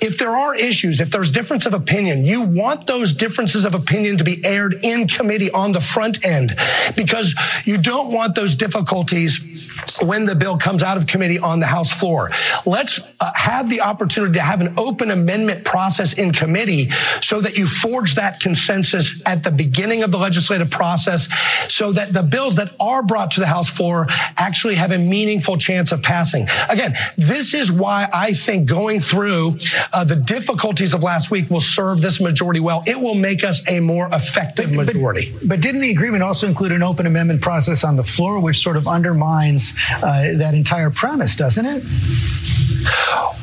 If there are issues, if there's difference of opinion, you want those differences of opinion to be aired in committee on the front end because you don't want those difficulties when the bill comes out of committee on the House floor. Let's uh, have the opportunity to have an open amendment process in committee so that you forge that consensus at the beginning of the legislative process so that the bills that are brought to the House floor actually have a meaningful chance of passing. Again, this is why I think going through uh, the difficulties of last week will serve this majority well. It will make us a more effective but, majority. But, but didn't the agreement also include an open amendment process on the floor, which sort of undermines uh, that entire premise, doesn't it?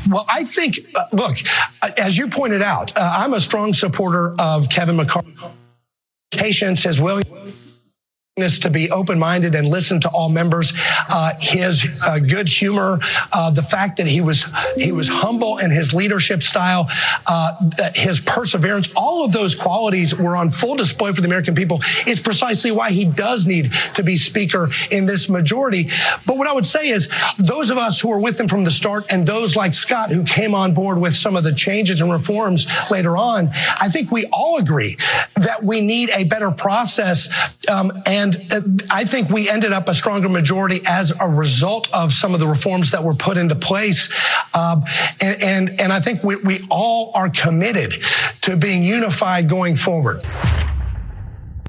Well, I think, uh, look, uh, as you pointed out, uh, I'm a strong supporter of Kevin McCarthy. Patience, as William to be open-minded and listen to all members. Uh, his uh, good humor, uh, the fact that he was he was humble in his leadership style, uh, his perseverance, all of those qualities were on full display for the American people. It's precisely why he does need to be speaker in this majority. But what I would say is, those of us who were with him from the start, and those like Scott who came on board with some of the changes and reforms later on, I think we all agree that we need a better process um, and and uh, I think we ended up a stronger majority as a result of some of the reforms that were put into place. Um, and, and, and I think we, we all are committed to being unified going forward.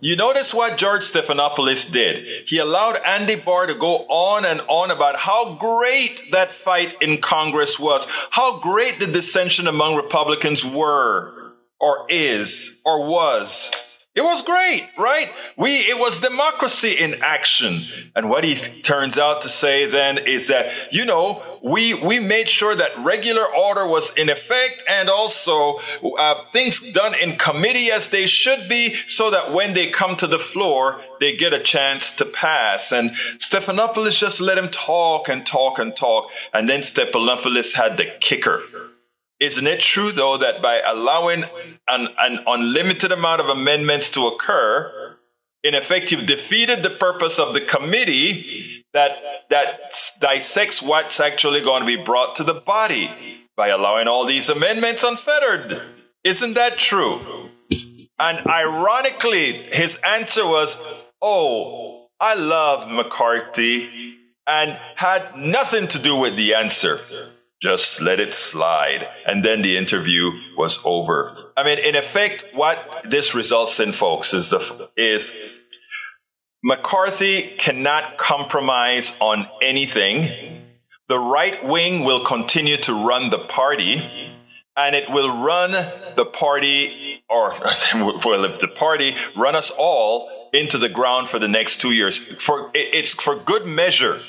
You notice what George Stephanopoulos did. He allowed Andy Barr to go on and on about how great that fight in Congress was, how great the dissension among Republicans were, or is, or was. It was great, right? We, it was democracy in action. And what he turns out to say then is that, you know, we, we made sure that regular order was in effect and also uh, things done in committee as they should be so that when they come to the floor, they get a chance to pass. And Stephanopoulos just let him talk and talk and talk. And then Stephanopoulos had the kicker. Isn't it true, though, that by allowing an, an unlimited amount of amendments to occur, in effect, you've defeated the purpose of the committee that, that dissects what's actually going to be brought to the body by allowing all these amendments unfettered? Isn't that true? And ironically, his answer was, Oh, I love McCarthy and had nothing to do with the answer just let it slide. And then the interview was over. I mean, in effect, what this results in, folks, is the, is McCarthy cannot compromise on anything. The right wing will continue to run the party and it will run the party or well, if the party run us all into the ground for the next two years. For it's for good measure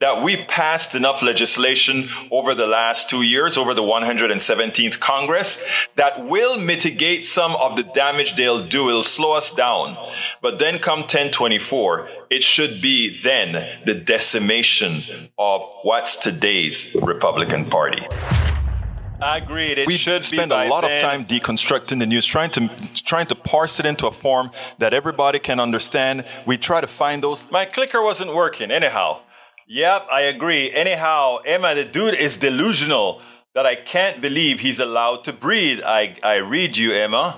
that we passed enough legislation over the last two years, over the 117th Congress, that will mitigate some of the damage they'll do. It'll slow us down. But then come 1024, it should be then the decimation of what's today's Republican Party. I agree. It we should spend a lot then. of time deconstructing the news, trying to trying to parse it into a form that everybody can understand. We try to find those. My clicker wasn't working anyhow. Yep, I agree. Anyhow, Emma, the dude is delusional that I can't believe he's allowed to breathe. I, I read you, Emma.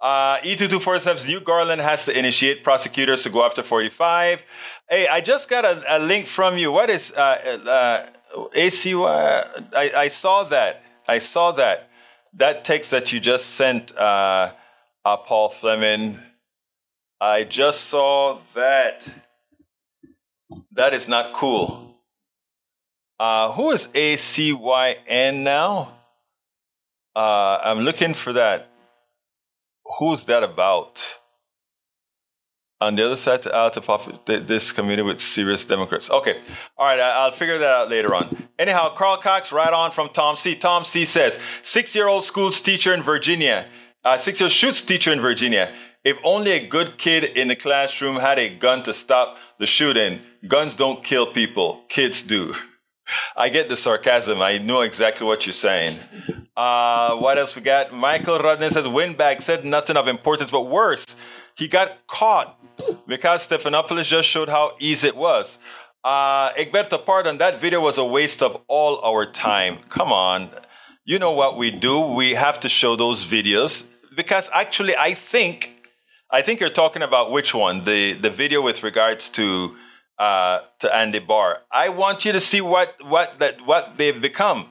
Uh, E2247's New Garland has to initiate prosecutors to go after 45. Hey, I just got a, a link from you. What is uh, uh, ACY? I, I saw that. I saw that. That text that you just sent, uh, uh, Paul Fleming. I just saw that. That is not cool. Uh, who is ACYN now? Uh, I'm looking for that. Who's that about? On the other side, to out of this community with serious Democrats. Okay, all right, I'll figure that out later on. Anyhow, Carl Cox, right on from Tom C. Tom C. says, six-year-old school's teacher in Virginia, uh, six-year-old shoots teacher in Virginia. If only a good kid in the classroom had a gun to stop the shooting, guns don't kill people, kids do. I get the sarcasm. I know exactly what you're saying. Uh, what else we got? Michael Rodney says Windbag said nothing of importance, but worse, he got caught because Stephanopoulos just showed how easy it was. Uh, Egberto, pardon, that video was a waste of all our time. Come on. You know what we do. We have to show those videos because actually, I think, I think you're talking about which one? The, the video with regards to uh, to Andy Barr. I want you to see what what that what they've become.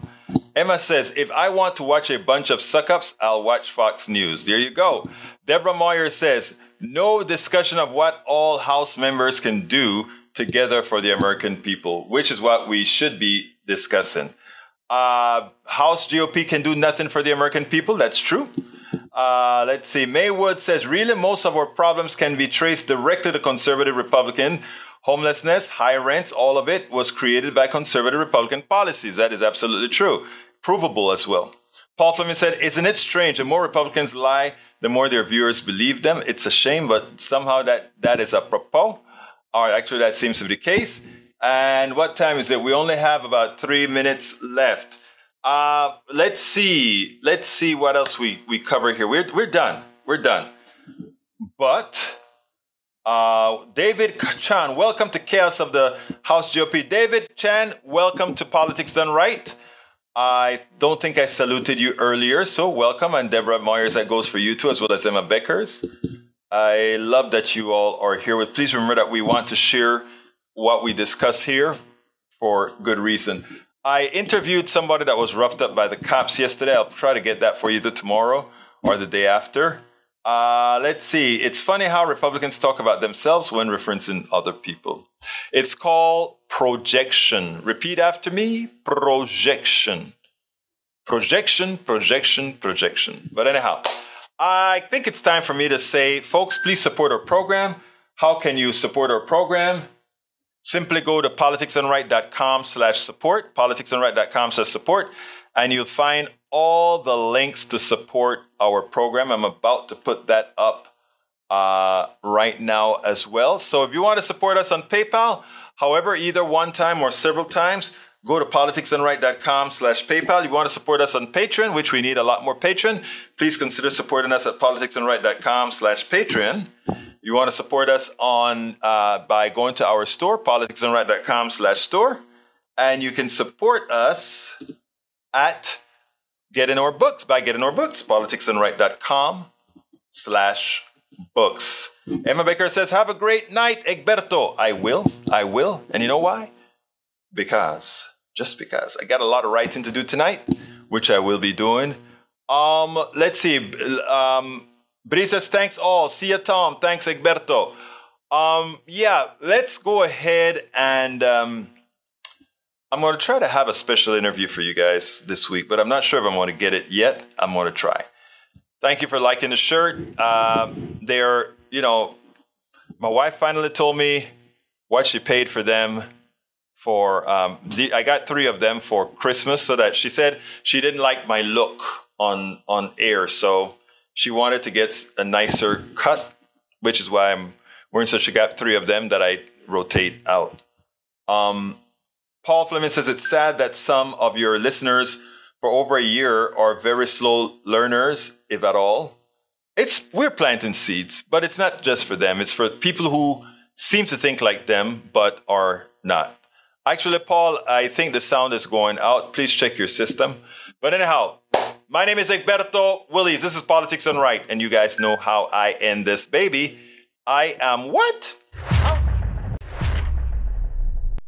Emma says, if I want to watch a bunch of suck ups, I'll watch Fox News. There you go. Deborah Moyer says, no discussion of what all House members can do together for the American people, which is what we should be discussing. Uh, House GOP can do nothing for the American people. That's true. Uh, let's see. Maywood says, really, most of our problems can be traced directly to conservative Republican Homelessness, high rents, all of it was created by conservative Republican policies. That is absolutely true. Provable as well. Paul Fleming said, Isn't it strange? The more Republicans lie, the more their viewers believe them. It's a shame, but somehow that, that is apropos. Right, actually, that seems to be the case. And what time is it? We only have about three minutes left. Uh, let's see. Let's see what else we, we cover here. We're, we're done. We're done. But uh, David Chan, welcome to Chaos of the House GOP. David Chan, welcome to Politics Done Right. I don't think I saluted you earlier, so welcome. And Deborah Myers, that goes for you too, as well as Emma Beckers. I love that you all are here. With please remember that we want to share what we discuss here for good reason. I interviewed somebody that was roughed up by the cops yesterday. I'll try to get that for you tomorrow or the day after. Uh, let's see. It's funny how Republicans talk about themselves when referencing other people. It's called projection. Repeat after me projection. Projection, projection, projection. But anyhow, I think it's time for me to say, folks, please support our program. How can you support our program? Simply go to politicsdoneright.com slash support, politicsdoneright.com slash support, and you'll find all the links to support our program. I'm about to put that up uh, right now as well. So if you want to support us on PayPal, however, either one time or several times, go to politicsdoneright.com slash PayPal. You want to support us on Patreon, which we need a lot more Patreon, please consider supporting us at politicsdoneright.com slash Patreon. You want to support us on uh, by going to our store, politicsdoneright.com slash store, and you can support us at Getting Our Books by Getting Our Books, politicsdoneright.com slash books. Emma Baker says, have a great night, Egberto. I will. I will. And you know why? Because, just because. I got a lot of writing to do tonight, which I will be doing. Um, let's see. Um, Bree says, thanks all. See you, Tom. Thanks, Egberto. Um, yeah, let's go ahead and um, I'm going to try to have a special interview for you guys this week, but I'm not sure if I'm going to get it yet. I'm going to try. Thank you for liking the shirt. Um, they're, you know, my wife finally told me what she paid for them for. Um, the, I got three of them for Christmas, so that she said she didn't like my look on on air, so she wanted to get a nicer cut, which is why I'm wearing. So she got three of them that I rotate out. Um, Paul Fleming says it's sad that some of your listeners for over a year are very slow learners, if at all. It's we're planting seeds, but it's not just for them. It's for people who seem to think like them but are not. Actually, Paul, I think the sound is going out. Please check your system. But anyhow, my name is Egberto Willies. This is Politics Done Right, and you guys know how I end this baby. I am what?